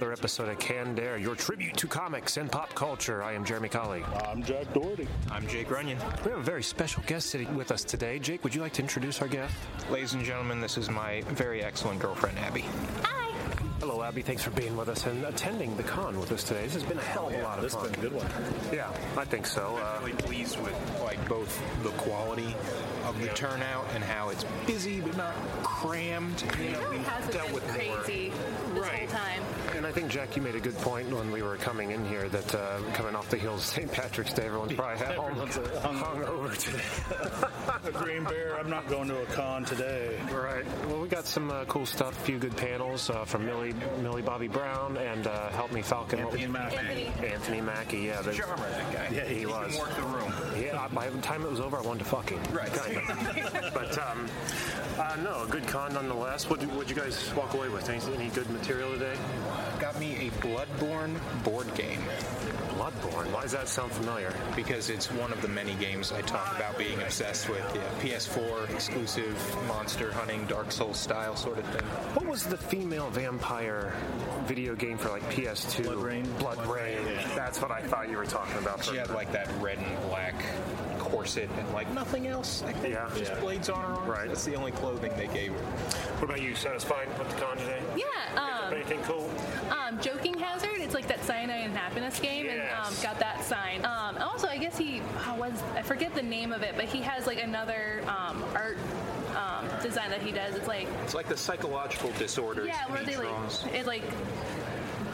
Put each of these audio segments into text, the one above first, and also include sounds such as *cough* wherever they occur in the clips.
Another episode of Canned Air, your tribute to comics and pop culture. I am Jeramy Colley. I'm Jack Doherty. I'm Jake Runyon. We have a very special guest sitting with us today. Jake, would you like to introduce our guest? Ladies and gentlemen, this is my very excellent girlfriend, Abby. Hi. Hello, Abby. Thanks for being with us and attending the con with us today. This has been a hell of a lot of fun. This has been a good one. Yeah, I think so. Uh, Really pleased with like both the quality of the turnout and how it's busy but not crammed. You know, we hasn't dealt been with more. crazy this Right. whole time. And I think, Jack, you made a good point when we were coming in here that uh, coming off the heels of St. Patrick's Day, everyone's probably at home Everyone's, hung- hung over today. *laughs* A Green Bear. I'm not going to a con today. Right. Well, we got some uh, cool stuff. A few good panels uh, from Millie, Millie Bobby Brown and uh, Help Me Falcon. Anthony Mackie. Anthony Mackie. Yeah, the, Charmer, that guy. Yeah, he can was. work the room. yeah. By the time it was over, I wanted to fuck him. Right. Kind of. *laughs* but um, uh, no, a good con nonetheless. What would you guys walk away with? Any, any good material today? Got me a Bloodborne board game Bloodborne. Why does that sound familiar? because it's one of the many games I talk about being obsessed with. Yeah, PS4 exclusive monster hunting, Dark Souls style sort of thing. What was the female vampire video game for like PS2? BloodRayne. Blood Rain. That's what I thought you were talking about. She had like that red and black corset and like nothing else. I think Yeah. just Yeah. blades on her arms. Right. That's the only clothing they gave her. What about you? Satisfied with the con today? Yeah, um, Anything cool? um, Joking Hazard, it's like that Cyanide and Happiness game, and um, got that sign. Um, also, I guess he oh, was, I forget the name of it, but he has like another um, art um, design that he does. It's like, It's like the psychological disorders. yeah, where they like, it like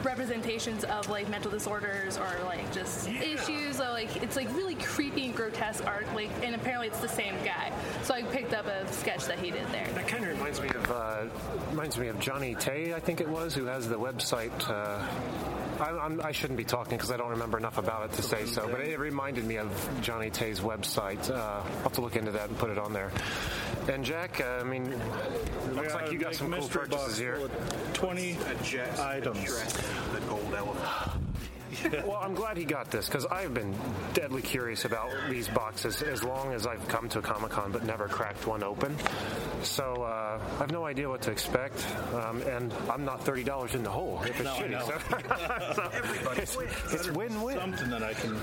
representations of like mental disorders or like just issues so like it's like really creepy and grotesque art like and apparently it's the same guy so i picked up a sketch that he did there That kind of reminds me of uh, reminds me of Johnny Tay, I think it was, who has the website. Uh, I, I'm, I shouldn't be talking because I don't remember enough about it to say so, but it reminded me of Johnny Tay's website. Uh, I'll have to look into that and put it on there. And Jack, uh, I mean, looks like you got some cool mystery box purchases here. full of 20 Jet items. The gold elephant. Well, I'm glad he got this because I've been deadly curious about these boxes as long as I've come to a Comic Con, but never cracked one open. So uh, I have no idea what to expect, um, and I'm not thirty dollars in the hole if it's No, I shitty. know. So, *laughs* it's, it's win-win. Something that I can,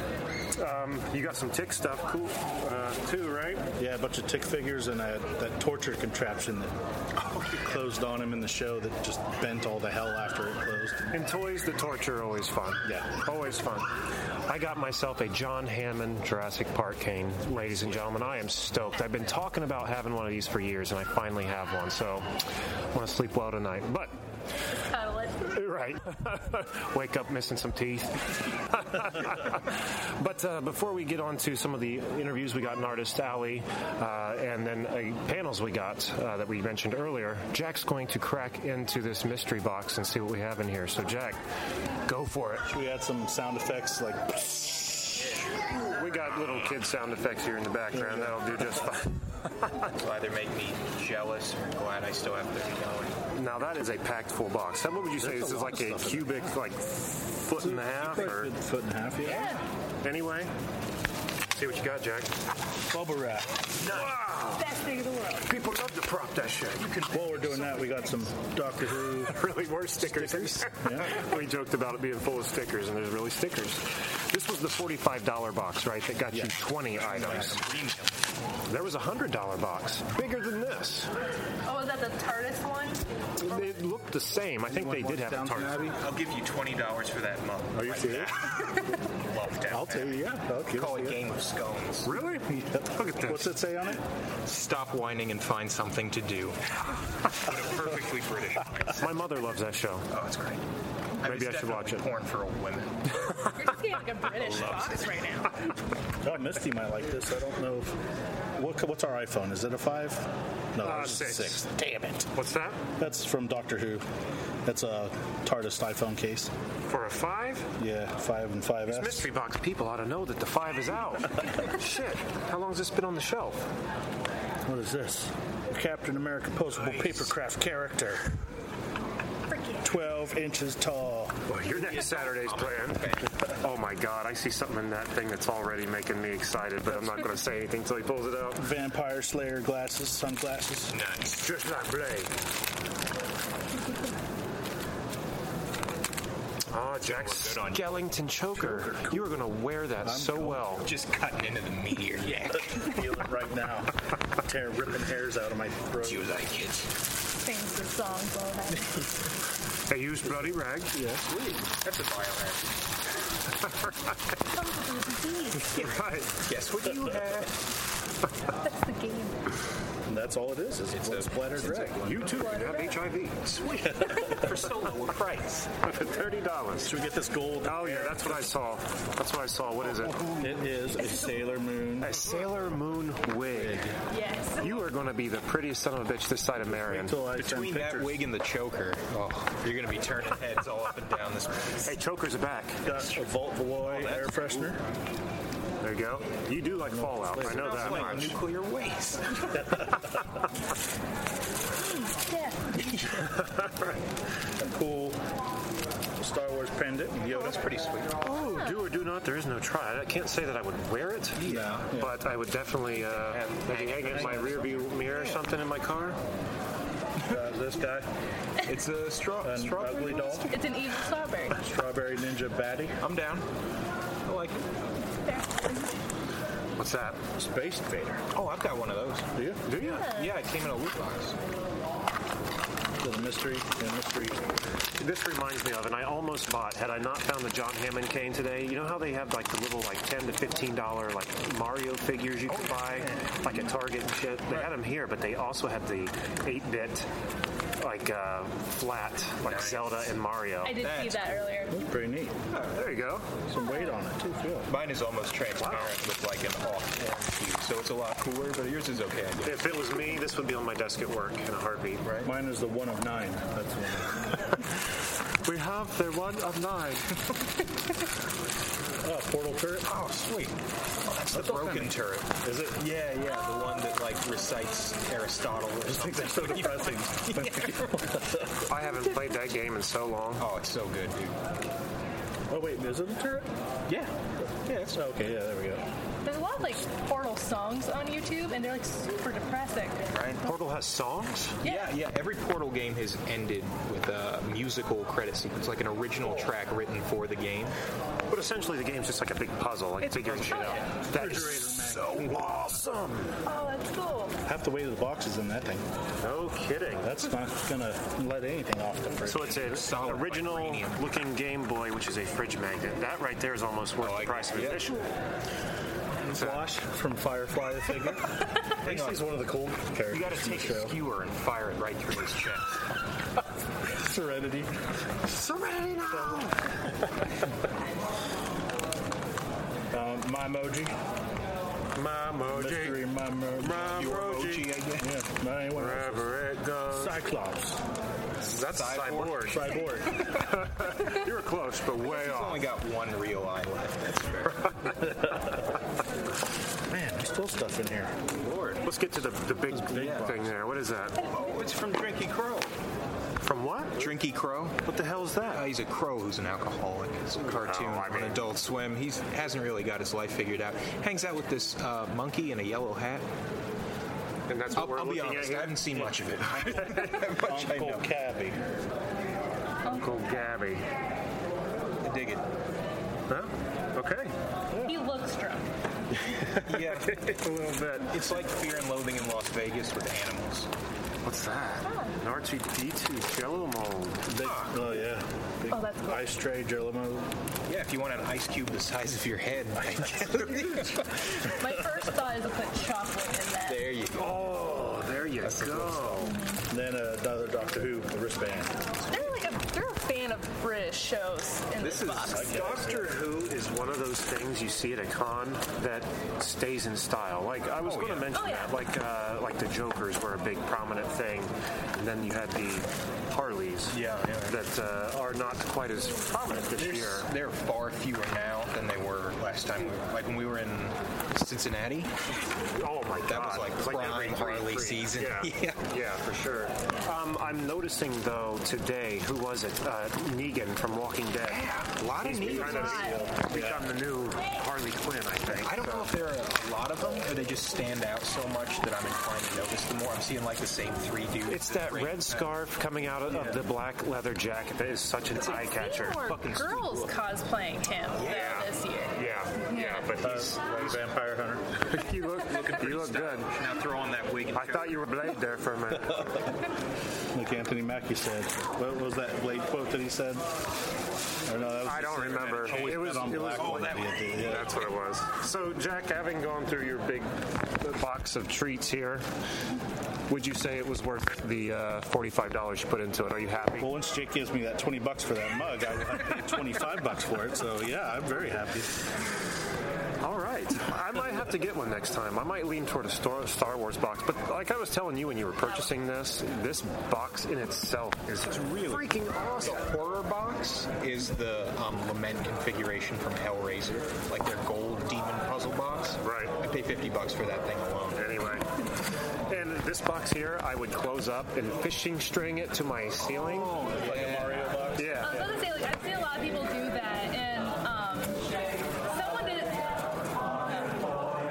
Um, you got some tick stuff, cool uh, too, right? yeah, a bunch of tick figures and a, that torture contraption that closed on him in the show that just bent all the hell after it closed. And toys, the torture, always fun. Yeah. Always fun. I got myself a John Hammond Jurassic Park cane, ladies and gentlemen. I am stoked. I've been talking about having one of these for years, and I finally have one. So, I want to sleep well tonight. But. *laughs* Right. *laughs* Wake up missing some teeth. *laughs* but uh, before we get on to some of the interviews we got in Artist Alley uh, and then uh, panels we got uh, that we mentioned earlier, Jack's going to crack into this mystery box and see what we have in here. So, Jack, go for it. Should We had some sound effects like We got little kid sound effects here in the background. That'll do just fine. *laughs* It'll either make me jealous or glad I still have thirty dollars. Now that is a packed full box. Now, what would you say? There's This is like a cubic, like foot and a half, or foot and a half, yeah. anyway. See what you got, Jack. Bubble wrap. Wow! Best thing in the world. People love to prop that shit. You can While we're doing that, we got some Doctor Who. *laughs* really were stickers. *laughs* Yeah. we joked about it being full of stickers, and there's really stickers. This was the $45 box, right? That got you 20 items. There was a $100 box, bigger than this. Oh, is that the TARDIS one? They looked the same. I think they did have a Downton TARDIS. Abbey? I'll give you twenty dollars for that mug. Are you serious? Love that. *laughs* I'll tell you, yeah. I'll give Call it it. Game of Scones. Really? Look at this. What's it say on it? Stop whining and find something to do. *laughs* Perfectly British. My mother loves that show. Oh, it's great. Maybe I should watch it. Porn for old women. *laughs* You're just getting like a British box right now. *laughs* Oh, Misty might like this. I don't know. If, what, what's our iPhone? Is it a five? No, Uh, it's six. six. Damn it. What's that? That's from Doctor Who. That's a TARDIS iPhone case. For a five? Yeah, five and five These S. mystery box people ought to know that the five is out. *laughs* Shit. How long has this been on the shelf? What is this? Captain America posable papercraft character. 12 inches tall. Well, your next Saturday's planned. Oh my god, I see something in that thing that's already making me excited, but I'm not going to say anything until he pulls it out. Vampire Slayer glasses, sunglasses. Nice. Just like Blade. Oh, Jack Look good on you. Skellington choker. You are going to wear that so well. Just cutting into the meat *laughs* here. Yeah. Feel it right now. Tear ripping hairs out of my throat. Do you like it? Sings the songs all that. They use bloody rags. Yeah. That's a biohazard. Comes with a disease. *laughs* Right. Guess what you have? *laughs* That's the game. And that's all it is. Is It's one a- splattered it's a- drag. You too can have HIV. Sweet. *laughs* for so low a price. For $30. Should we get this gold? Oh, yeah, that's what I saw. That's what I saw. What is it? It is a Sailor Moon. A Sailor Moon wig. Yes. You are going to be the prettiest son of a bitch this side of Marion. Until I send Between that pictures. wig and the choker, oh, you're going to be turning heads all up and down this place. Hey, chokers are back. Got a Vault Boy oh, air freshener. There you go. You do like Fallout. I know that like much. nuclear waste. Yeah. *laughs* A *laughs* cool Star Wars pendant. Yoda. That's pretty sweet. Oh, do or do not, there is no try. I can't say that I would wear it, Yeah. but I would definitely uh, maybe hang it in my rear view mirror or something in my car. Uh, this guy. It's a straw. An strawberry ugly doll. It's an evil strawberry. Strawberry Ninja Batty. I'm down. I like it. What's that? Space Invader. Oh, I've got one of those. Do you? Do you? Yeah, it came in a loot box. Little mystery. Yeah, mystery. This reminds me of, and I almost bought had I not found the John Hammond cane today. You know how they have like the little like ten to fifteen dollar like Mario figures you can oh, buy, like at Target and shit. They had them here, but they also have the eight bit like uh, flat like Zelda and Mario. I did see That's that earlier. That's pretty neat. There you go. Some weight on it too. Feel. Mine is almost transparent with like an off orange hue, so it's a lot cooler, but yours is okay, I guess. If it was me, this would be on my desk at work in a heartbeat. Right? Mine is the one of nine. That's *laughs* one. We have the one of nine. *laughs* Oh, portal turret. Oh, sweet. Oh, that's the broken turret. Is it? Yeah, yeah, the one that like recites Aristotle or something. That's so depressing. I haven't played that game in so long. Oh, it's so good, dude. oh wait, is it a turret? Yeah. Yeah, it's Okay, yeah, there we go. There's a lot of like Portal songs on YouTube, and they're like super depressing. right. Portal has songs? Yeah, yeah. Every Portal game has ended with a musical credit sequence, like an original track written for the game. But essentially, the game's just like a big puzzle, like It's figuring puzzle. shit out. That is so awesome. Oh, that's cool. Half the weight of the box is in that thing. No kidding. That's not gonna let anything off the fridge. So it's an Solid original-looking Game Boy, which is a fridge magnet. That right there is almost worth Oh, the price of agree. From Firefly the figure. I think *laughs* he's one of the cool characters. You got to take a skewer and fire it right through his chest. *laughs* Serenity. Serenity now! *laughs* Um, my emoji. My Mystery emoji. my emoji. My Your emoji. emoji, I guess. Yeah. Wherever it goes. Cyclops. That's cyborg. Cyborg. You were close, but way He's off. only got one real eye left. That's fair. Man, there's still stuff in here. Lord. Let's get to the, the big Yeah. thing there. What is that? Oh, it's from Drinky Crow. From what? Drinky Crow. What the hell is Uh, that? he's a crow who's an alcoholic. It's a cartoon Oh, I on Adult Swim. He hasn't really got his life figured out. Hangs out with this uh, monkey in a yellow hat. And that's what I'll, we're I'll be looking honest, at I haven't seen much of it. *laughs* much I Uncle know. Cabby. Uncle Gabby. I dig it. Huh? *laughs* Yeah, *laughs* a little bit. it's like Fear and Loathing in Las Vegas with animals. What's that? An R2D2 Jello mold. Big, oh yeah. Big Oh, that's cool. ice tray Jello mold. Yeah, if you want an ice cube the size of your head. *laughs* My first thought is to put chocolate in that. there you go. Oh, there you go. Mm-hmm. Then uh, another Doctor Who wristband. They're like a, they're a fan of shows in This this, is box. Doctor Who is one of those things you see at a con that stays in style. Like I was going to mention Oh, yeah. that, like uh, like the Jokers were a big prominent thing, and then you had the Harleys Yeah, yeah. that uh, are not quite as prominent this year. There's, there are far fewer now than they were last time. We, were, like when we were in Cincinnati. Oh my god, That was like It prime every three Harley free. season. Yeah. *laughs* Yeah. yeah, for sure. Um, I'm noticing though today, who was it? Uh, Negan from Walking Dead. Yeah, a lot of He's Negans. kind of become the new Harley Quinn, I think. I don't know if there are a lot of them or they just stand out so much that I'm inclined to notice them more. I'm seeing like the same three dudes. It's that Right. red scarf coming out of, of the black leather jacket that is such an eye catcher. More Fucking girls cosplaying him Yeah. though, this year. Yeah, yeah, but he's Uh, Vampire Hunter. *laughs* you look you look good. Now throw on that wig. And I thought you were Blade there for a minute. *laughs* Like Anthony Mackie said. What was that Blade quote that he said? No, I don't remember. It was, bet on it was black when he did it, yeah. That's what it was. So, Jack, having gone through your big box of treats here, would you say it was worth the uh, forty-five dollars you put into it? Are you happy? Well, once Jake gives me that 20 bucks for that mug, I, I paid 25 bucks for it. So, yeah, I'm very happy. All right. I might have to get one next time. I might lean toward a Star Star Wars box. But like I was telling you when you were purchasing this, this box in itself is it's really freaking awesome. The horror box is the um, lament configuration from Hellraiser, like their gold demon puzzle box. Right. I pay 50 bucks for that thing alone. Anyway. And this box here, I would close up and fishing string it to my ceiling. Oh, like a Mario box. I Yeah. was about to say, like, I see a lot of people do that, and um, someone did.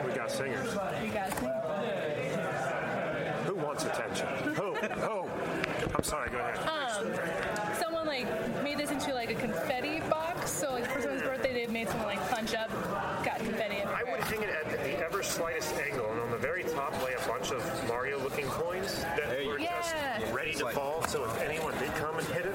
We got singers. You guys think? Who wants attention? Who? Who? I'm sorry, go ahead. Um, someone like made this into like a confetti box. So like for someone's birthday, they made someone like punch up, got confetti. I would hang it at the ever slightest angle, and on the very top lay a bunch of Mario-looking coins that were Yeah. just ready to Like- fall. So if anyone did come and hit it,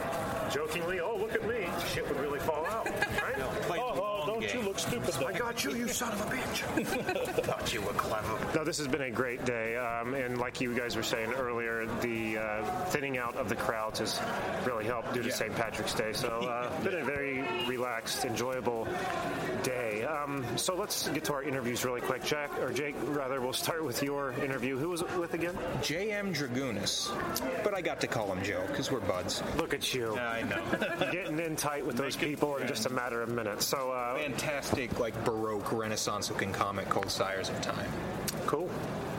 jokingly, "Oh, look at me," shit would really fall out, right? Play the Oh, long don't game. you look stupid though. I got you, you son of a bitch. *laughs* Thought you were clever. No, this has been a great day, um, and like you guys were saying earlier, the uh, thinning out of the crowds has really helped due to Yeah. St. Patrick's Day. So, uh, been a very relaxed, enjoyable day. Um, so let's get to our interviews really quick. Jack or Jake, rather, we'll start with your interview. Who was it with again? J.M. Dragunas, but I got to call him Joe because we're buds. Look at you, I know. *laughs* getting in tight with those Make it people in just a matter of minutes. So, uh, Fantastic, like Baroque Renaissance looking comic called Sires of Time. cool.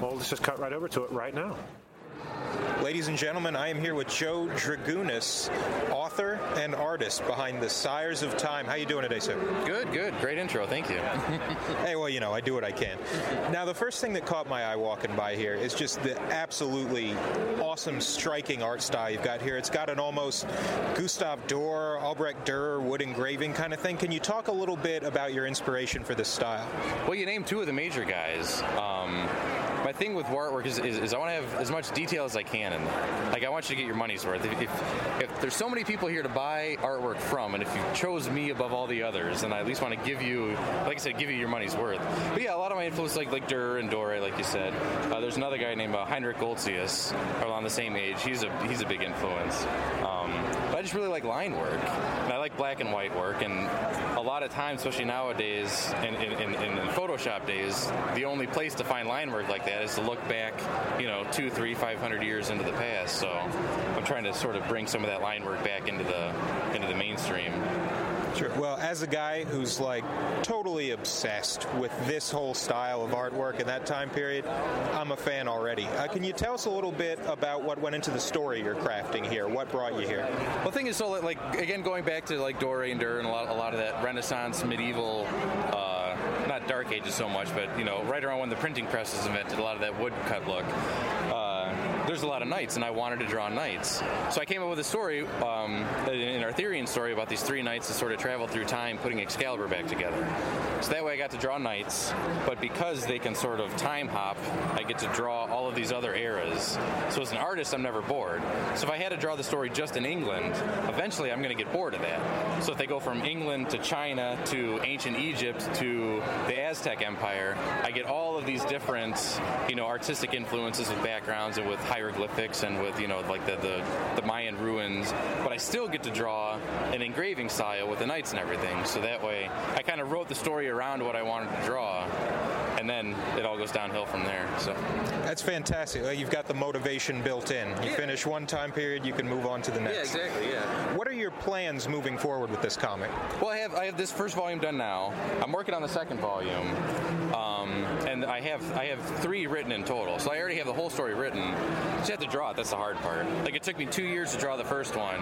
Well, let's just cut right over to it right now. Ladies and gentlemen, I am here with Joe Dragunas, author and artist behind the Sires of Time. How you doing today, sir? Good, good. Great intro. Thank you. *laughs* Hey, well, you know, I do what I can. Now, the first thing that caught my eye walking by here is just the absolutely awesome, striking art style you've got here. It's got an almost Gustave Doré, Albrecht Dürer wood engraving kind of thing. Can you talk a little bit about your inspiration for this style? Well, you named two of the major guys. Um, my thing with artwork is, is, is I want to have as much detail as I can in there. Like I want you to get your money's worth. If, if, if there's so many people here to buy artwork from, and if you chose me above all the others, then I at least want to give you, like I said, give you your money's worth. But yeah, a lot of my influence, like like Durer and Dore, like you said. Uh, there's another guy named uh, Heinrich Goltzius, around the same age. He's a he's a big influence. Um, just really like line work, and I like black and white work, and a lot of times, especially nowadays, in, in, in, in Photoshop days, the only place to find line work like that is to look back, you know, two, three, five hundred years into the past. So I'm trying to sort of bring some of that line work back into the into the mainstream. Sure. Well, as a guy who's like totally obsessed with this whole style of artwork in that time period, I'm a fan already. Uh, can you tell us a little bit about what went into the story you're crafting here? What brought you here? Well, the thing is, so like again, going back to like Dore and Dur and a lot, a lot of that Renaissance, medieval, uh, not Dark Ages so much, but you know, right around when the printing press was invented, a lot of that woodcut look. Uh, there's a lot of knights, and I wanted to draw knights. So I came up with a story um, in Arthurian story about these three knights that sort of travel through time, putting Excalibur back together. So that way I got to draw knights, but because they can sort of time hop, I get to draw all of these other eras. So as an artist, I'm never bored. So if I had to draw the story just in England, eventually I'm going to get bored of that. So if they go from England to China to ancient Egypt to the Aztec Empire, I get all of these different, you know, artistic influences with backgrounds and with hieroglyphics and with, you know, like the, the, the Mayan ruins. But I still get to draw an engraving style with the knights and everything. So that way, I kind of wrote the story around what I wanted to draw and then it all goes downhill from there. So That's fantastic. Well, You've got the motivation built in. You Yeah. finish one time period, you can move on to the next. Yeah, exactly. Yeah. What are your plans moving forward with this comic? Well, I have I have this first volume done now. I'm working on the second volume, um, and I have I have three written in total. So I already have the whole story written. Just have to draw it. That's the hard part. Like it took me two years to draw the first one.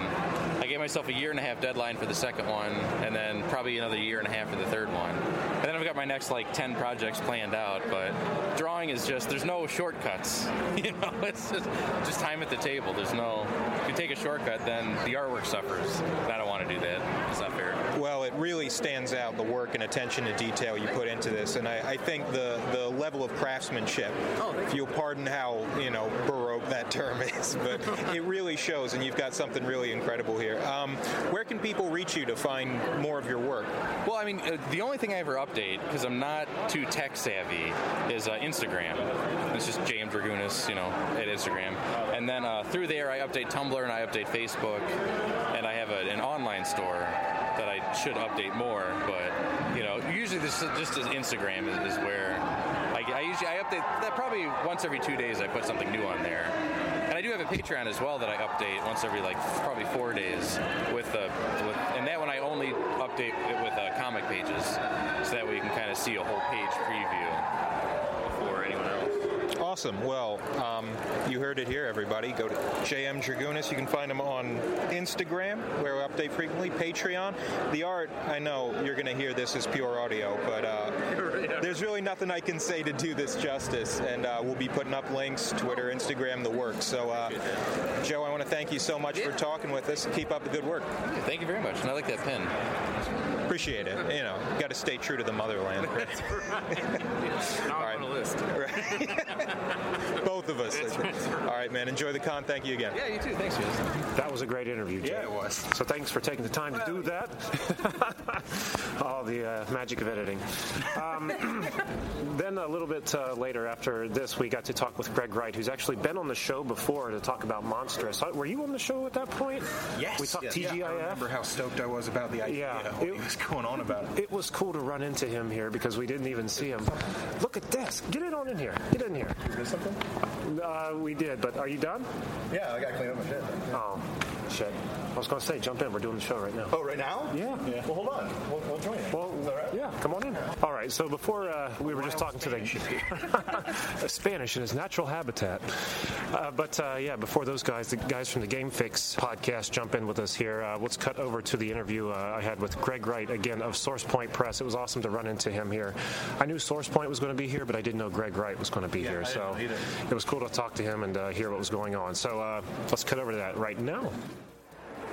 I gave myself a year and a half deadline for the second one, and then probably another year and a half for the third one. And then I've got my next like ten projects planned out. But drawing is just there's no shortcuts. *laughs* You know, it's just just time at the table. There's no if you take a shortcut, then the artwork suffers. I don't want to do that. It's not fair. Well, it really stands out the work and attention to detail you put into this, and I, I think the, the level of craftsmanship, if you'll pardon how you know baroque that term *laughs* is, but it really shows, and you've got something really incredible here. Um, where can people reach you to find more of your work? Well, I mean, uh, the only thing I ever update because I'm not too tech savvy is uh, Instagram. It's just James Dragunas, you know, at Instagram, and then uh, through there I update Tumblr and I update Facebook, and I have a, an online store should update more. But you know, usually this is just as Instagram is, is where I, I usually I update that probably once every two days. I put something new on there. And I do have a Patreon as well that I update once every like probably four days with the with, and that one I only update it with uh, comic pages, so that way you can kind of see a whole page preview. Awesome. Well, um, you heard it here, everybody. Go to JM Dragunas. You can find him on Instagram, where we update frequently. Patreon. The art, I know you're going to hear this as pure audio, but uh, *laughs* there's really nothing I can say to do this justice. And uh, we'll be putting up links, Twitter, Instagram, the works. So, uh, Joe, I want to thank you so much for talking with us. Keep up the good work. Thank you very much, and I like that pen. Appreciate it. You know, got to stay true to the motherland. *laughs* Now All right. I'm on a list. *laughs* Both of us. All right, man. Enjoy the con. Thank you again. Yeah, you too. Thanks, Jason. That was a great interview, Jay. Yeah, it was. So thanks for taking the time to do that. *laughs* All the uh, magic of editing. Um, *clears throat* then a little bit uh, later after this, we got to talk with Greg Wright, who's actually been on the show before to talk about Monstrous. Uh, Were you on the show at that point? Yes. We talked yes. TGIF. Yeah, I remember how stoked I was about the idea. Yeah, what it- was going on about it. It was cool to run into him here because we didn't even see him. Look at this. Get it on in here. Get in here. Is this something? Uh, we did, but are you done? Yeah, I got to clean up my shit. Oh, shit. I was going to say, jump in. We're doing the show right now. Oh, right now? Yeah. yeah. Well, hold on. We'll, we'll join you. Well, right? yeah, come on in. All right, so before uh, we were just talking to the *laughs* Spanish in his natural habitat, uh, but uh, yeah, before those guys, the guys from the Game Fix podcast, jump in with us here. Uh, let's cut over to the interview uh, I had with Greg Wright again of Source Point Press. It was awesome to run into him here. I knew Source Point was going to be here, but I didn't know Greg Wright was going to be Yeah, here. So it was cool to talk to him and uh, hear what was going on. So uh, let's cut over to that right now.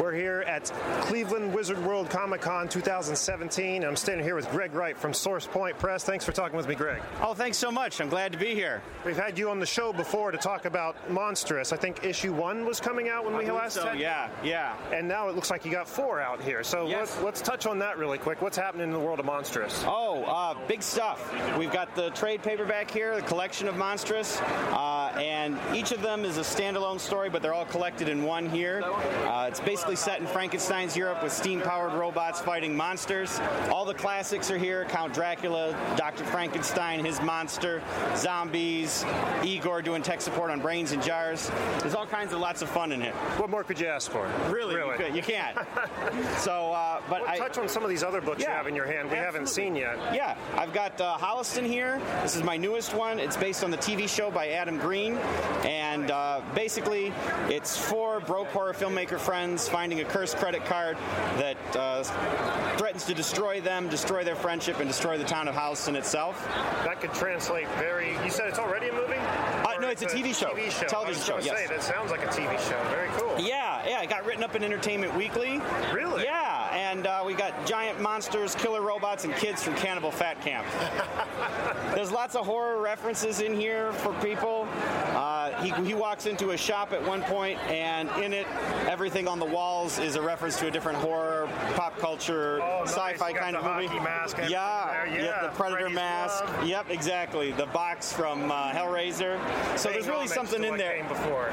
We're here at Cleveland Wizard World Comic Con 2017. I'm standing here with Greg Wright from Source Point Press. Thanks for talking with me, Greg. Oh, thanks so much. I'm glad to be here. We've had you on the show before to talk about Monstrous. I think issue one was coming out when we last so, had yeah, yeah. And now it looks like you got four out here. So Yes. let's, let's touch on that really quick. What's happening in the world of Monstrous? Oh, uh, big stuff. We've got the trade paperback here, the collection of Monstrous, uh, and each of them is a standalone story, but they're all collected in one here. Uh, it's basically set in Frankenstein's Europe with steam-powered robots fighting monsters. All the classics are here: Count Dracula, Doctor Frankenstein, his monster, zombies, Igor doing tech support on brains and jars. There's all kinds of lots of fun in it. What more could you ask for? Really, Really? You, you can't. *laughs* so, uh, but Well, I touch on some of these other books you have in your hand we haven't seen yet. Yeah, I've got uh, Holliston here. This is my newest one. It's based on the TV show by Adam Green, and uh, basically, it's four broke horror filmmaker friends finding a cursed credit card that uh, threatens to destroy them, destroy their friendship, and destroy the town of Holliston itself. That could translate very. You said it's already a movie? Uh, no, it's a TV show. TV show. Television I was show, yes. Say, that sounds like a TV show. Very cool. Yeah, yeah, it got written up in Entertainment Weekly. Really? Yeah, and uh, we got giant monsters, killer robots, and kids from Cannibal Fat Camp. *laughs* There's lots of horror references in here for people. He, he walks into a shop at one point, and in it, everything on the walls is a reference to a different horror, pop culture, Oh, nice. sci-fi kind of movie. mask yeah, yep, Yeah, the Predator Freddy's mask. glove. Yep, exactly. The box from uh, Hellraiser. So there's really something in there.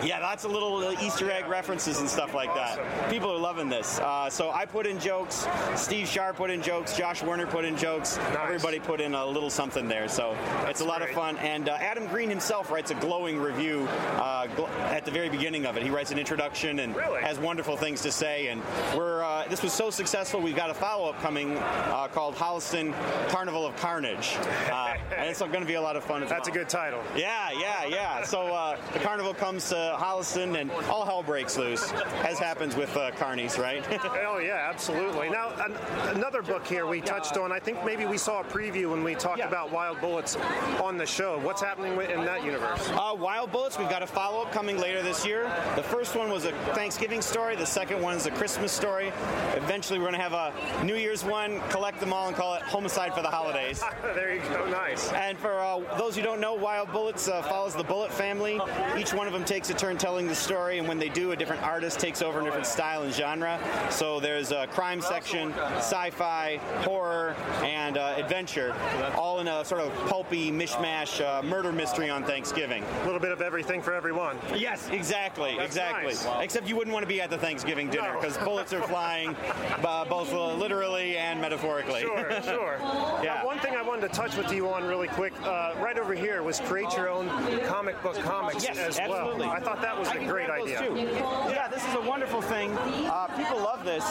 Yeah, lots of little uh, Easter egg references and stuff like that. People are loving this. Uh, so I put in jokes. Steve Sharp put in jokes. Josh Werner put in jokes. Everybody put in a little something there. So it's a lot of fun. And uh, Adam Green himself writes a glowing review uh, gl- at the very beginning of it. He writes an introduction and has wonderful things to say. And we're uh, this was so successful. We've got a follow up coming uh, called Holliston Carnival of Carnage, uh, *laughs* and it's going to be a lot of fun. That's a good title. Yeah, yeah, yeah. So uh, the carnival comes to Holliston, and all hell breaks loose, as happens with uh, carnies, right? *laughs* oh yeah, absolutely. Now an, another book here we touched on. I think maybe we saw a preview when we talked about Wild Bullets on the show. What's happening in that universe? Uh, Wild Bullets, we've got a follow up coming later this year. The first one was a Thanksgiving story, the second one is a Christmas story. Eventually, we're going to have a New Year's one, collect them all, and call it Homicide for the Holidays. *laughs* there you go, nice. And for uh, those who don't know, Wild Bullets uh, follows the Bullet family. Each one of them takes a turn telling the story, and when they do, a different artist takes over in a different style and genre. So there's a crime section, sci fi, horror, and uh, adventure, all in a sort of pulpy mishmash uh, murder mystery on Thanksgiving. A little bit of everything for everyone. Yes, exactly, That's exactly. nice. Except you wouldn't want to be at the Thanksgiving dinner No. because bullets are flying, *laughs* uh, both literally and metaphorically. Sure, *laughs* sure. Yeah. Now, one thing I wanted to touch with you on really quick, uh, right over here, was create your own comic book comics Yes, as absolutely. well. I thought that was I a great idea. too. Yeah, this is a wonderful thing. Uh, people love this.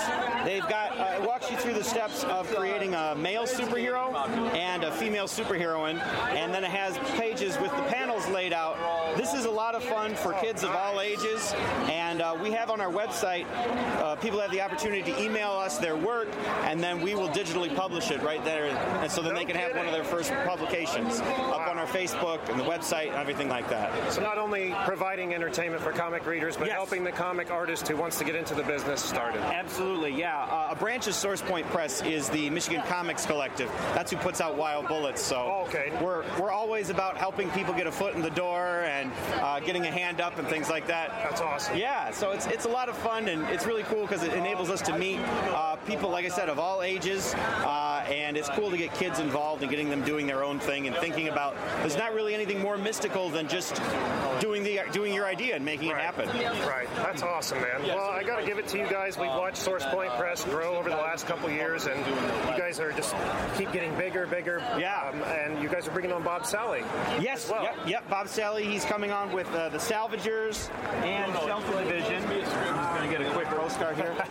They've got uh, it walks you through the steps of creating a male superhero and a female superheroine, and then it has pages with the panels laid out. This is a lot of fun for kids of all ages, and uh, we have on our website. Uh, people have the opportunity to email us their work, and then we will digitally publish it right there, and so then they can have one of their first publications up on our Facebook and the website and everything like that. So not only providing entertainment for comic readers, but helping the comic artist who wants to get into the business started. Absolutely, yeah. Uh, a branch of Source Point Press is the Michigan Comics Collective. That's who puts out Wild Bullets. So okay. we're we're always about helping people get a foot in the door and uh, getting a hand up and things like that. That's awesome. Yeah, so it's it's a lot of fun and it's really cool because it enables us to meet uh, people, like I said, of all ages, uh, and it's cool to get kids involved and getting them doing their own thing and thinking about. There's not really anything more mystical than just doing the doing your idea and making it happen. Right. That's awesome, man. Well, I got to give it to you guys. We've watched Source Point Press grow over the last couple years, and you guys are just keep getting bigger, bigger. Yeah. Um, and you guys are bringing on Bob Sally. Yes, well. yep, yep. Bob Sally, he's coming on with uh, the Salvagers and Shelter Division. I'm going to get a quick roll start here. *laughs*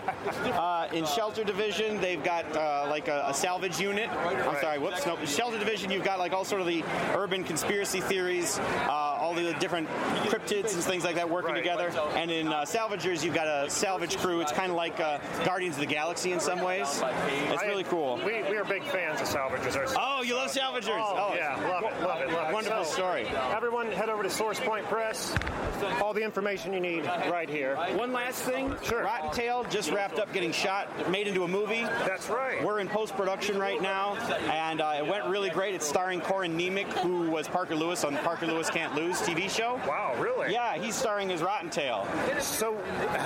Uh, in Shelter Division, they've got uh, like a, a salvage unit. I'm sorry, whoops, no. Shelter Division, you've got like all sort of the urban conspiracy theories, uh, all the different cryptids and things like that working together. And in uh, Salvagers, you've got a salvage crew. It's kind of like uh, Guardians of the Galaxy in some ways. It's really cool. We, we are big fans of Salvagers. Oh, you love Salvagers? Oh, Oh, yeah, love it, love it, love it. Wonderful So, story. Everyone, head over to Source Point Press. All the information you need right here. One last thing. Sure. Rottentail just wrapped up getting shot, made into a movie. That's right. We're in post production right now, and uh, it went really great. It's starring Corin Nemec, who was Parker Lewis on the Parker Lewis Can't Lose TV show. Wow, really? Yeah, he's starring as Rottentail. So,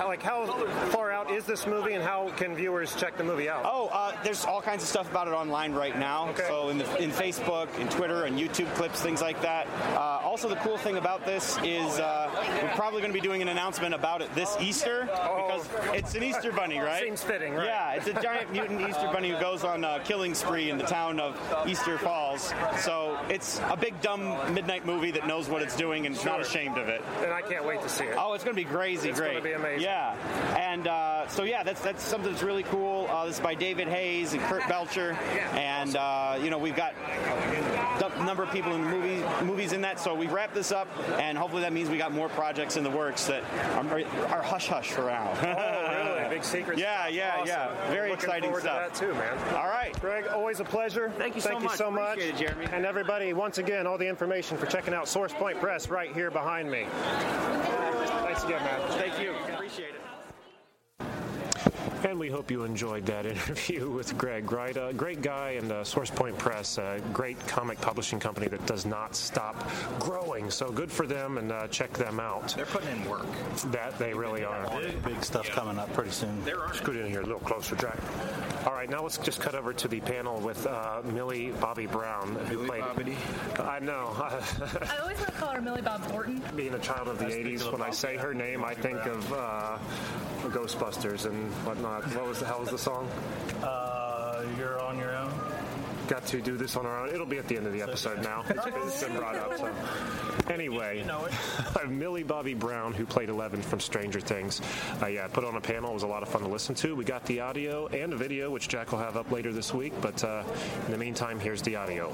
like, how far out is this movie, and how can viewers check the movie out? Oh, uh, there's all kinds of stuff about it online right now. Okay. So in, the, in Facebook, in Twitter, and YouTube clips, things like that. Uh, also, the cool thing about this is uh, we're probably going to be doing an announcement about it this Easter because it's an Easter bunny, right? Oh. Seems fitting, right? Yeah, it's a giant mutant Easter bunny who goes on a killing spree in the town of Easter Falls. So it's a big dumb midnight movie that knows what it's doing and is not ashamed of it. And I can't wait to see it. Oh, it's going to be crazy, It's great. gonna be amazing. Yeah, and uh, so yeah, that's that's something that's really cool. Uh, this is by David Hayes and Kurt Belcher, and uh, you know we've got a number of people in movie movies in that. So we wrap this up, and hopefully that means we got more projects in the works that are, are hush hush for now. Oh, really? *laughs* Big secret. Yeah, stuff. yeah, Awesome. yeah. Very Looking exciting forward stuff. To that too, man. All right. Greg, always a pleasure. Thank you so much. Thank much. you so much. Appreciate it, Jeramy. And everybody, once again, all the information for checking out Source Point Press right here behind me. Thanks again, man. Thank you. Appreciate it. And we hope you enjoyed that *laughs* interview with Greg Wright? Uh, great guy and uh, SourcePoint Press, a great comic publishing company that does not stop growing. So good for them and uh, check them out. They're putting in work. That they really are. Big, big stuff yeah. coming up pretty soon. There are. Scoot in here a little closer, Jack. All right, now let's just cut over to the panel with uh, Millie Bobby Brown, who Millie played. Bobby. I know. *laughs* I always want to call her Millie Bob Thornton. Being a child of the 80s, when I say her name, I think Brown. of uh, Ghostbusters and whatnot on. What was the hell was the song? Uh, you're on your own. Got to do this on our own. It'll be at the end of the episode now. *laughs* it's been brought up. So. Anyway, you know *laughs* Millie Bobby Brown, who played Eleven from Stranger Things, uh, yeah, put on a panel. It was a lot of fun to listen to. We got the audio and the video, which Jack will have up later this week. But uh, in the meantime, here's the audio.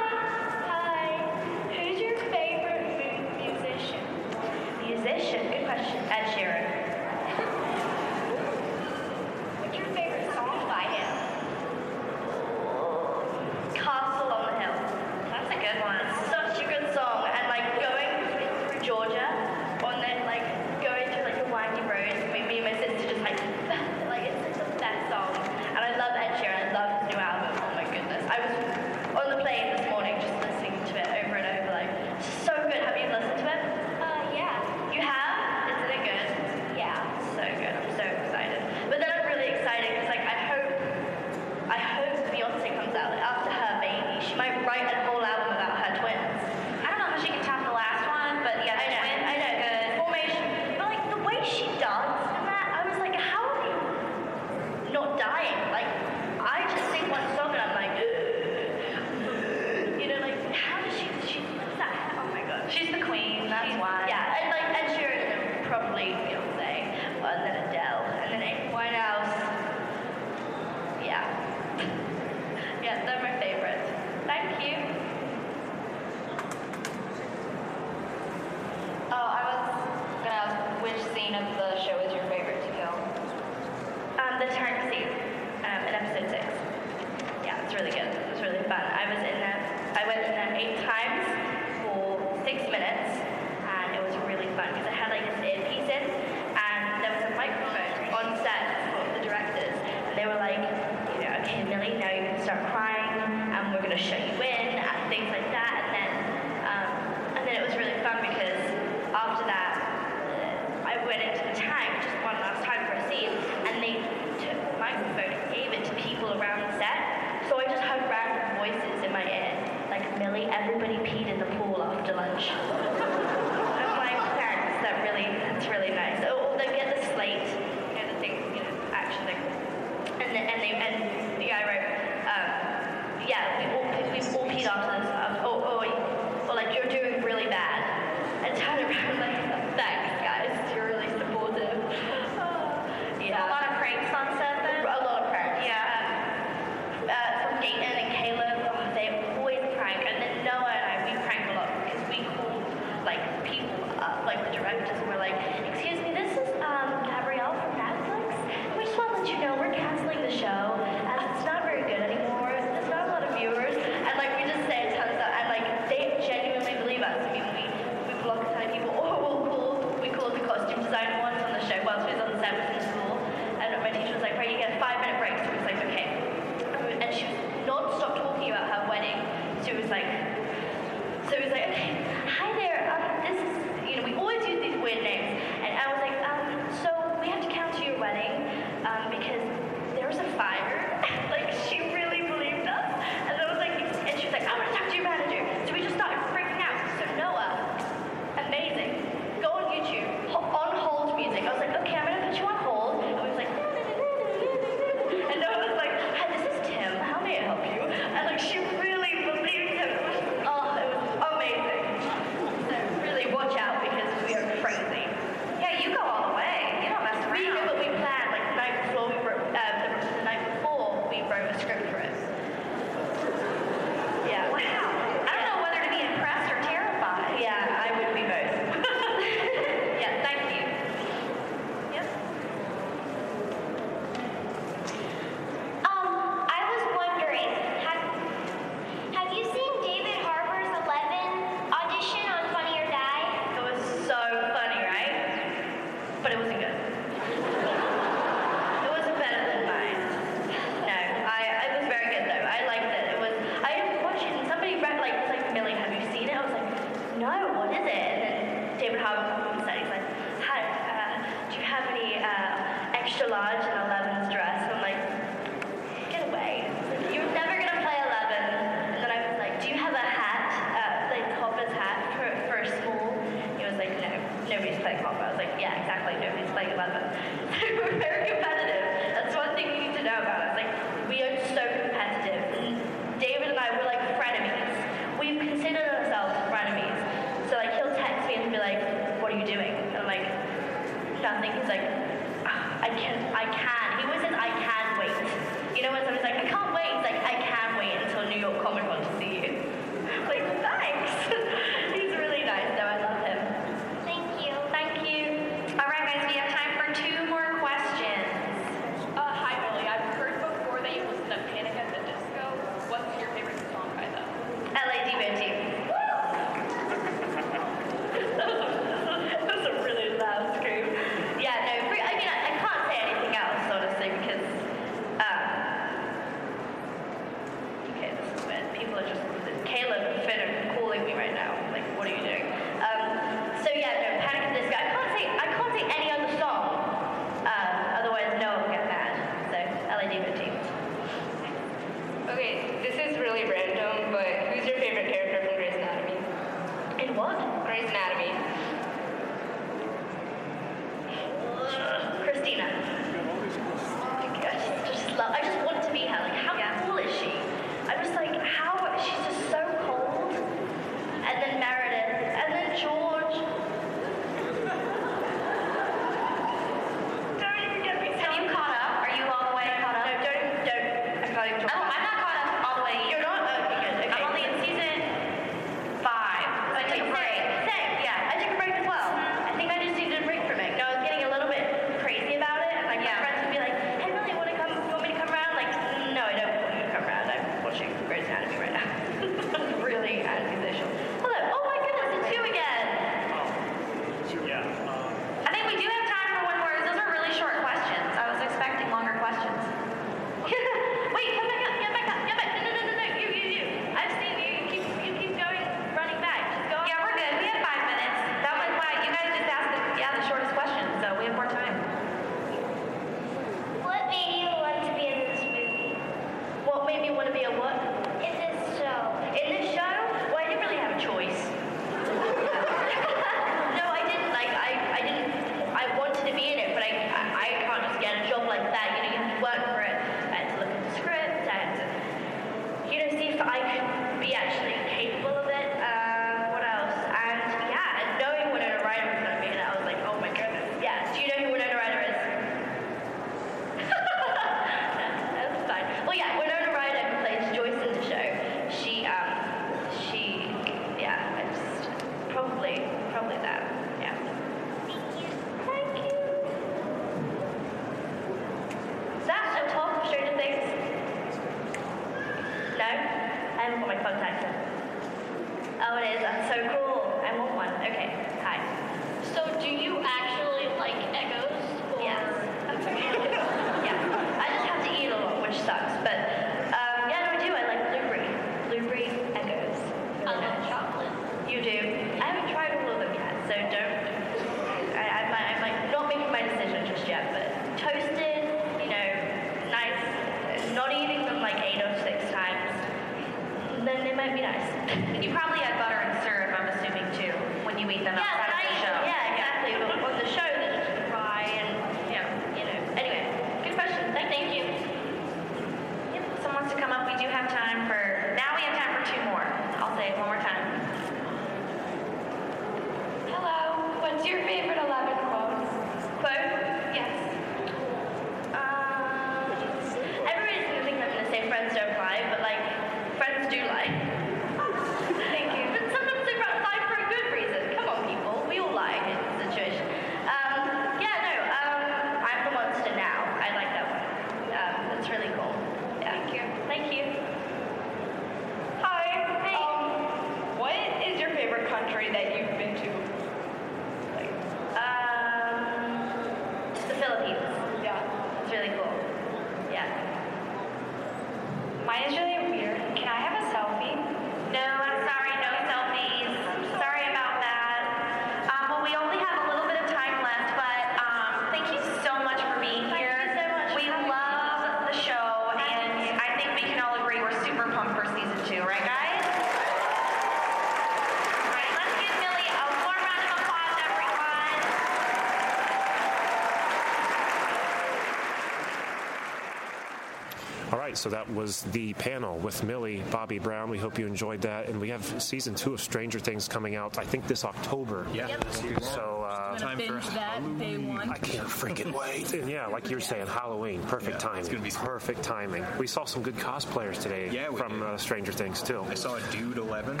Right, so that was the panel with Millie, Bobby Brown. We hope you enjoyed that, and we have season two of Stranger Things coming out. I think this October. Yeah. Yep. So uh, Gonna binge that day one. I can't freaking wait. And yeah, like you're saying, Halloween, perfect Yeah, timing. it's gonna be- perfect timing. We saw some good cosplayers today Yeah, from uh, Stranger Things too. I saw a dude 11.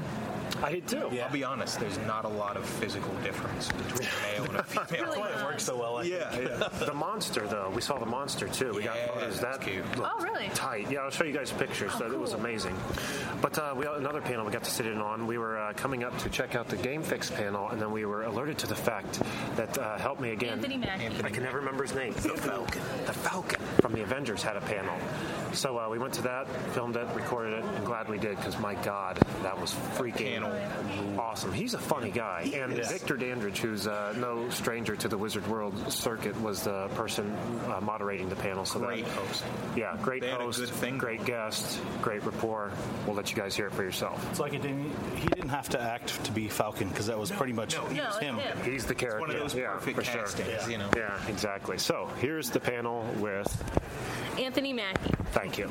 I did too. Yeah. I'll be honest, there's not a lot of physical difference between a male and a *laughs* female. Really It not. works so well. I Yeah, think. yeah. The monster, though, we saw the monster too. We Yeah, got photos. that's That cute. Oh, really? Tight. Yeah, I'll show you guys pictures. Oh, that It was amazing. But uh, we had another panel we got to sit in on. We were uh, coming up to check out the Game Fix panel, and then we were alerted to the fact that uh, help me again. Anthony Mackie. I can never remember his name. The Falcon. The Falcon from the Avengers had a panel. So uh, we went to that, filmed it, recorded it, and glad we did because my God, that was freaking awesome. He's a funny guy. And Victor Dandridge, who's uh, no stranger to the Wizard World circuit, was the person uh, moderating the panel. So Great that, host. Yeah, great They had a host, good thing great guest, great rapport. We'll let you guys hear it for yourself. It's like it didn't. He didn't have to act to be Falcon because that was pretty much no, he No, was him. him. He's the character. one of those yeah, perfect for sure. castings, you know. Yeah, exactly. So here's the panel with. Anthony Mackie. Thank you.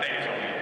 Think it's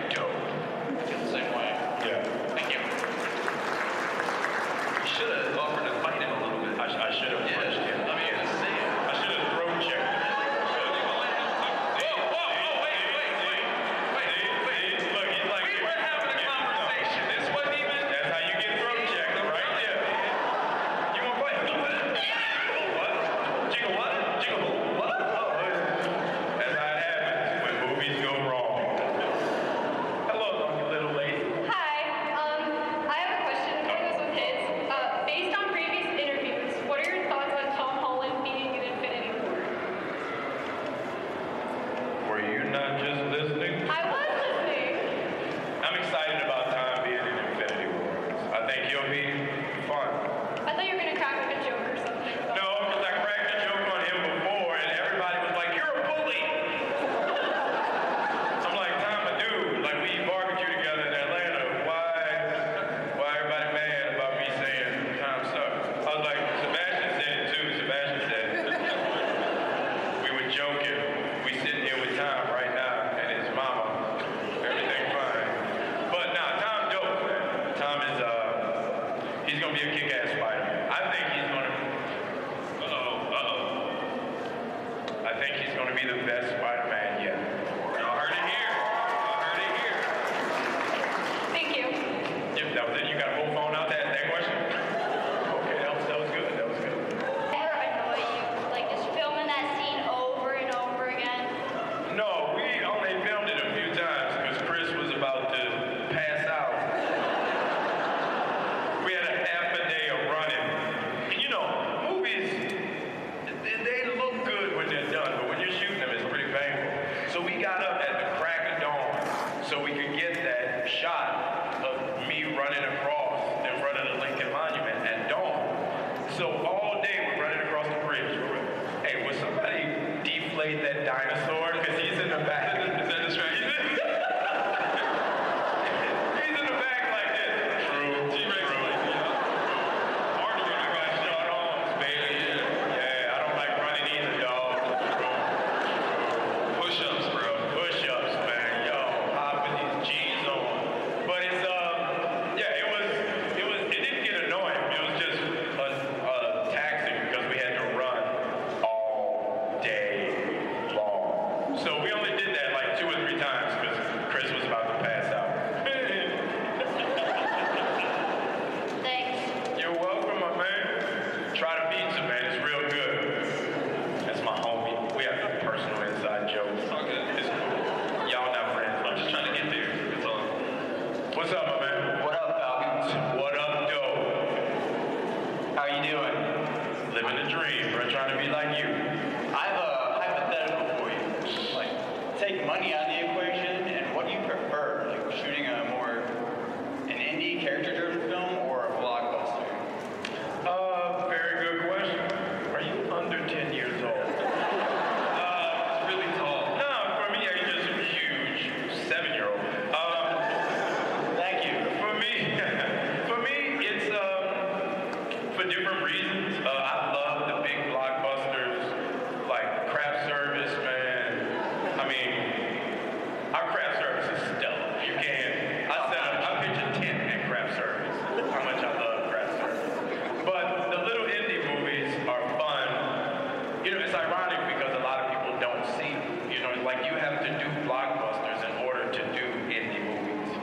Like you have to do blockbusters in order to do indie movies.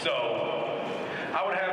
So I would have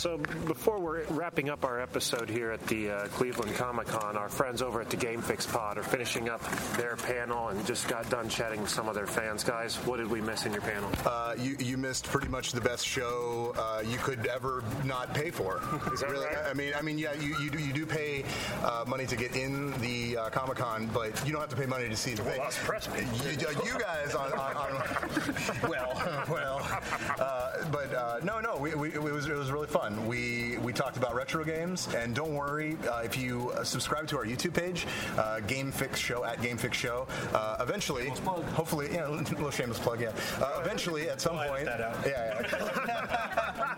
so before we're wrapping up our episode here at the uh, Cleveland Comic Con, our friends over at the Game Fix Pod are finishing up their panel and just got done chatting with some of their fans. Guys, what did we miss in your panel? Uh, you, you missed pretty much the best show uh, you could ever not pay for. *laughs* Really? right? I mean, I mean, yeah, you, you do you do pay uh, money to get in the uh, Comic Con, but you don't have to pay money to see the thing. us press You, you guys on, on, on well, *laughs* well, uh, but uh, no, no, we, we, it was it was really fun. We we talked about retro games, and don't worry uh, if you uh, subscribe to our YouTube page, uh, Game Fix Show at Game Fix Show. Uh, eventually, hopefully, yeah, *laughs* a little shameless plug, yeah. Uh, eventually, at some point, yeah, yeah.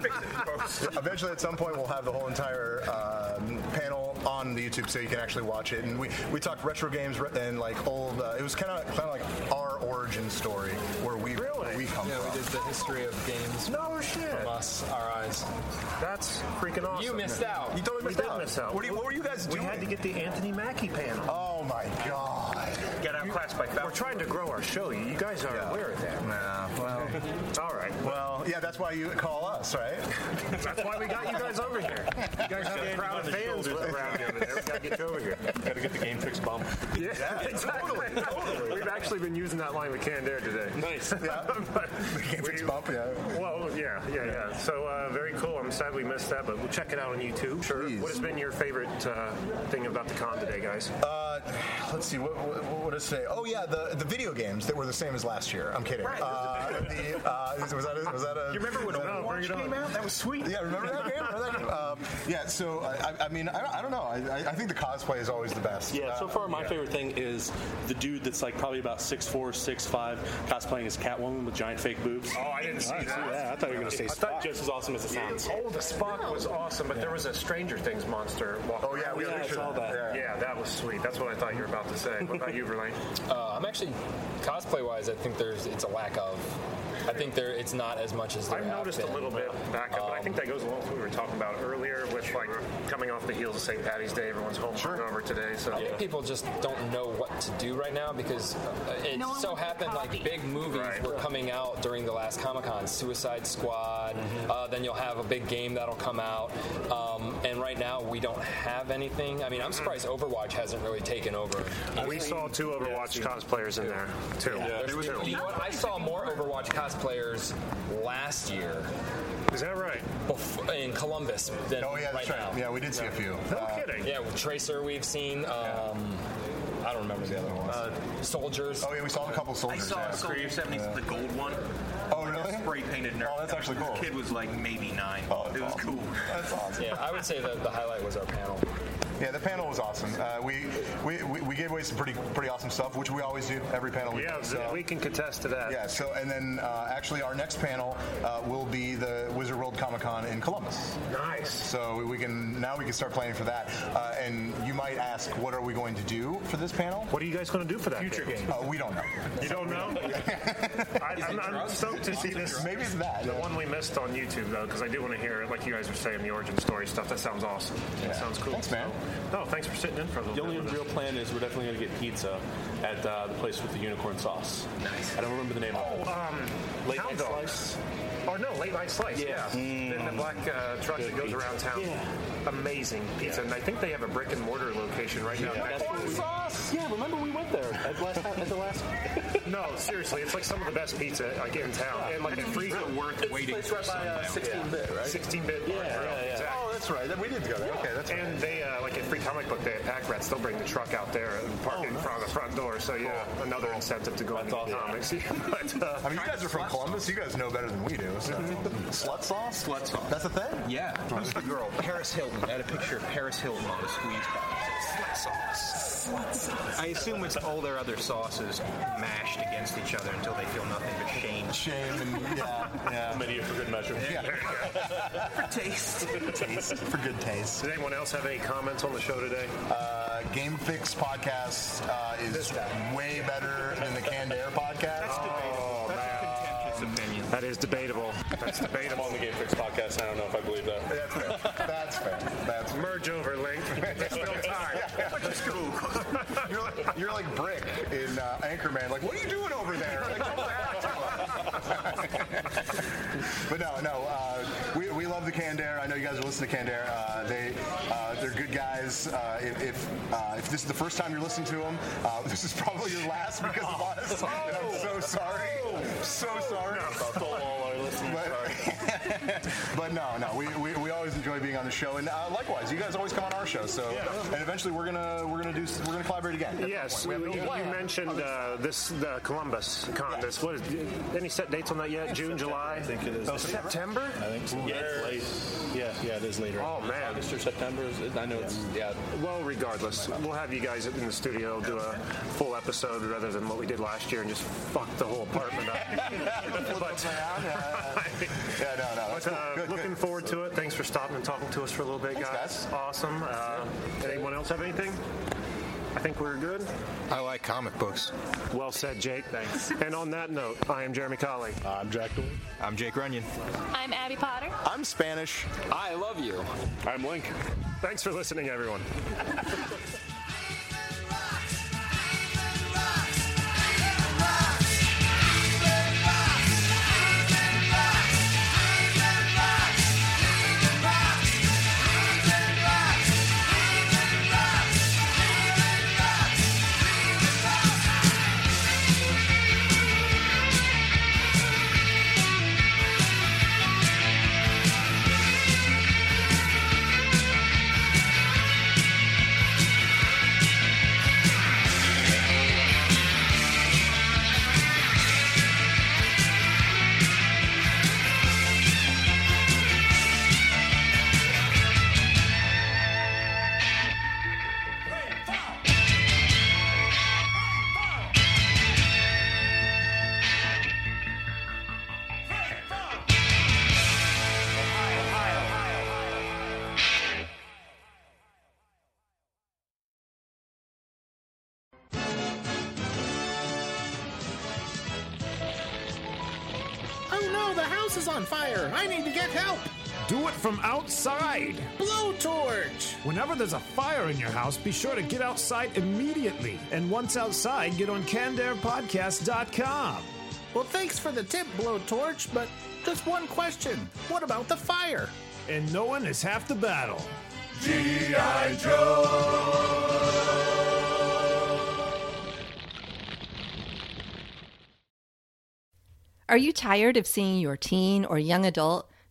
*laughs* Eventually, at some point, we'll have the whole entire um, panel on the YouTube, so you can actually watch it. And we, we talked retro games and like old. Uh, it was kind of kind of like our origin story, where we where we come Yeah, from. we did the history of games. No shit. From us, our eyes. That's freaking awesome. You missed out. You totally We missed did out. miss out. What, you, what were you guys doing? We had to get the Anthony Mackie panel. Oh my god! Get outclassed by We're trying to grow our show. You guys are aware of that. Nah, well, *laughs* All right. well, yeah, that's why you call us, right? *laughs* That's why we got you guys over here. You guys have a crowd of fans around you. We got to get you over here. *laughs* Got to get the game fix bump. Yeah, exactly. We've actually been using that line with Canned Air today. Nice. *laughs* Yeah. But Game Fix we- bump, yeah. Well, yeah, yeah, yeah. So uh, very cool. I'm sad we missed that, but we'll check it out on YouTube. Sure. Please. What has been your favorite uh, thing about the con today, guys? Uh, let's see. What, what, what did it say? Oh yeah, the, the video games that were the same as last year. I'm kidding. Uh, the, uh, was that was that a? You remember when was that Overwatch Overwatch came out? That was sweet. Yeah, remember that game? Remember that game? Um, yeah. So I, I mean, I, don't- I don't know. I, I- I think the cosplay is always the best. Yeah, so far my favorite thing is the dude that's like probably about six four, six five, cosplaying as Catwoman with giant fake boobs. Oh, I didn't see that. Yeah, I thought you were going to say I thought- Spock. Just as awesome as it sounds. Oh, the Spock was awesome, but there was a Stranger Things monster walking Oh, yeah, we Yeah, I picture saw that. Yeah, That was sweet. That's what I thought you were about to say. What about you, Verlaine? Uh, I'm actually cosplay wise. I think there's it's a lack of. I think there it's not as much as there I've have noticed been. a little bit back up, but I Um, think that goes along with what we were talking about earlier with like coming off the heels of St. Patty's Day. Everyone's home over today, so I think people just don't know what to do right now because uh, it No so happened like big movies were coming out during the last Comic Con. Suicide Squad. Mm-hmm. Uh, then you'll have a big game that'll come out, um, and right now we don't have anything. I mean, I'm surprised Overwatch hasn't really taken over. we saw two Overwatch cosplayers in there too. There's two. You know what? I saw more Overwatch cosplayers last year. Is that right? in Columbus than Oh, yeah, right that's right. now. Yeah, we did see a few. No Uh, kidding. Yeah, with Tracer we've seen. Um, I don't remember the other ones. soldiers. Oh yeah, we saw a couple soldiers. I soldiers. saw yeah. a Soldier 70s, the gold one. Oh, really? Spray painted nerd. Oh, that's actually cool. This kid was like maybe nine. Oh, it was cool. That's awesome. Yeah, I would say that the highlight was our panel. Yeah, the panel was awesome. Uh, we, we we gave away some pretty pretty awesome stuff, which we always do every panel. We Yeah, do. So, we can contest to that. yeah. So and then uh, actually our next panel uh, will be the Wizard World Comic Con in Columbus. Nice. So we can now we can start planning for that. Uh, and you might ask, what are we going to do for this panel? What are you guys going to do for that? Future day? game. Uh, we don't know. You don't know? *laughs* I, I'm, I'm stoked to see this. Maybe it's that. The one we missed on YouTube, though, because I do want to hear, like you guys were saying, the origin story stuff. That sounds awesome. That sounds cool. Thanks, man. So, no, thanks for sitting in for a little The bit. only real plan is we're definitely going to get pizza at uh, the place with the unicorn sauce. Nice. I don't remember the name of it. Um, Late Night Slice? Or no, late night slice. Yeah. Mm. In the black uh, truck Good that goes pizza. around town. Amazing pizza, and I think they have a brick and mortar location right now. next to sauce. Yeah, remember we went there at, last, at the last. *laughs* No, seriously, it's like some of the best pizza like in town, and like a free worth waiting It's for right by uh, 16 bit, right? 16 bit. Yeah, yeah, yeah. Exactly. Oh, that's right. We did go there. Okay, that's right. And they, uh, like at Free Comic Book Day at Pack Rats, they'll bring the truck out there and park it in front of the front door. So, yeah, another incentive to go and get comics. *laughs* but, uh, I mean, you guys are from Columbus. You guys know better than we do. So. Slut sauce? Slut sauce. That's a thing? Yeah. Who's the girl? Paris Hilton. I had a picture of Paris Hilton on the squeeze pad. Slut sauce. Slut sauce. I assume it's all their other sauces mashed against each other until they feel nothing but shame. Shame and yeah, yeah. Many for good measure. Yeah. *laughs* For taste. taste. *laughs* For good taste. Did anyone else have any comments on the show today? Uh, Game Fix podcast uh, is way better than the Canned Air podcast. Oh, man. opinion. That is debatable. That's I'm *laughs* debatable. on the Game Fix podcast. I don't know if I believe that. That's fair. That's fair. That's fair. Merge over link. *laughs* There's still time. you're, like, you're like Brick in uh, Anchorman. Like, what are you doing over there? Like, come back. but no, no. Uh, we, we love the Canned Air. I know you guys are listening to Canned Air. Uh, they uh, they're good guys. Uh, if if, uh, if this is the first time you're listening to them, uh, *laughs* this is probably your last because of us. *laughs* And I'm so sorry. So sorry. That's all our listeners. But, *laughs* but no, no, we, we, enjoy being on the show, and uh, likewise, you guys always come on our show. So, and eventually we're gonna we're gonna do we're gonna collaborate again. Yes, some point. you, We have no you mentioned uh, this the Columbus con. This what is any set dates on that yet? June, July? I think it is. Oh, September? I think so. Yeah, it's late. Yeah, yeah, it is later. Oh man. August or September. I know it's yeah. Well, regardless, we'll have you guys in the studio do a full episode rather than what we did last year and just fuck the whole apartment up. *laughs* but, *laughs* Yeah, no, no. That's but, cool. uh, Good, looking good. forward to it. Thanks for stopping and talking to us for a little bit, Thanks, guys. guys. Awesome. Uh, anyone else have anything? I think we're good. I like comic books. Well said, Jake. Thanks. And on that note, I am Jeramy Colley. I'm Jack Dooley. I'm Jake Runyon. I'm Abby Potter. I'm Spanish. I love you. I'm Link. Thanks for listening, everyone. *laughs* outside. Blowtorch. Whenever there's a fire in your house, be sure to get outside immediately. And once outside, get on CannedAirPodcast.com. Well, thanks for the tip, Blowtorch, but just one question. What about the fire? And knowing is half the battle. G.I. Joe. Are you tired of seeing your teen or young adult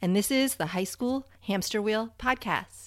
and this is the High School Hamster Wheel Podcast.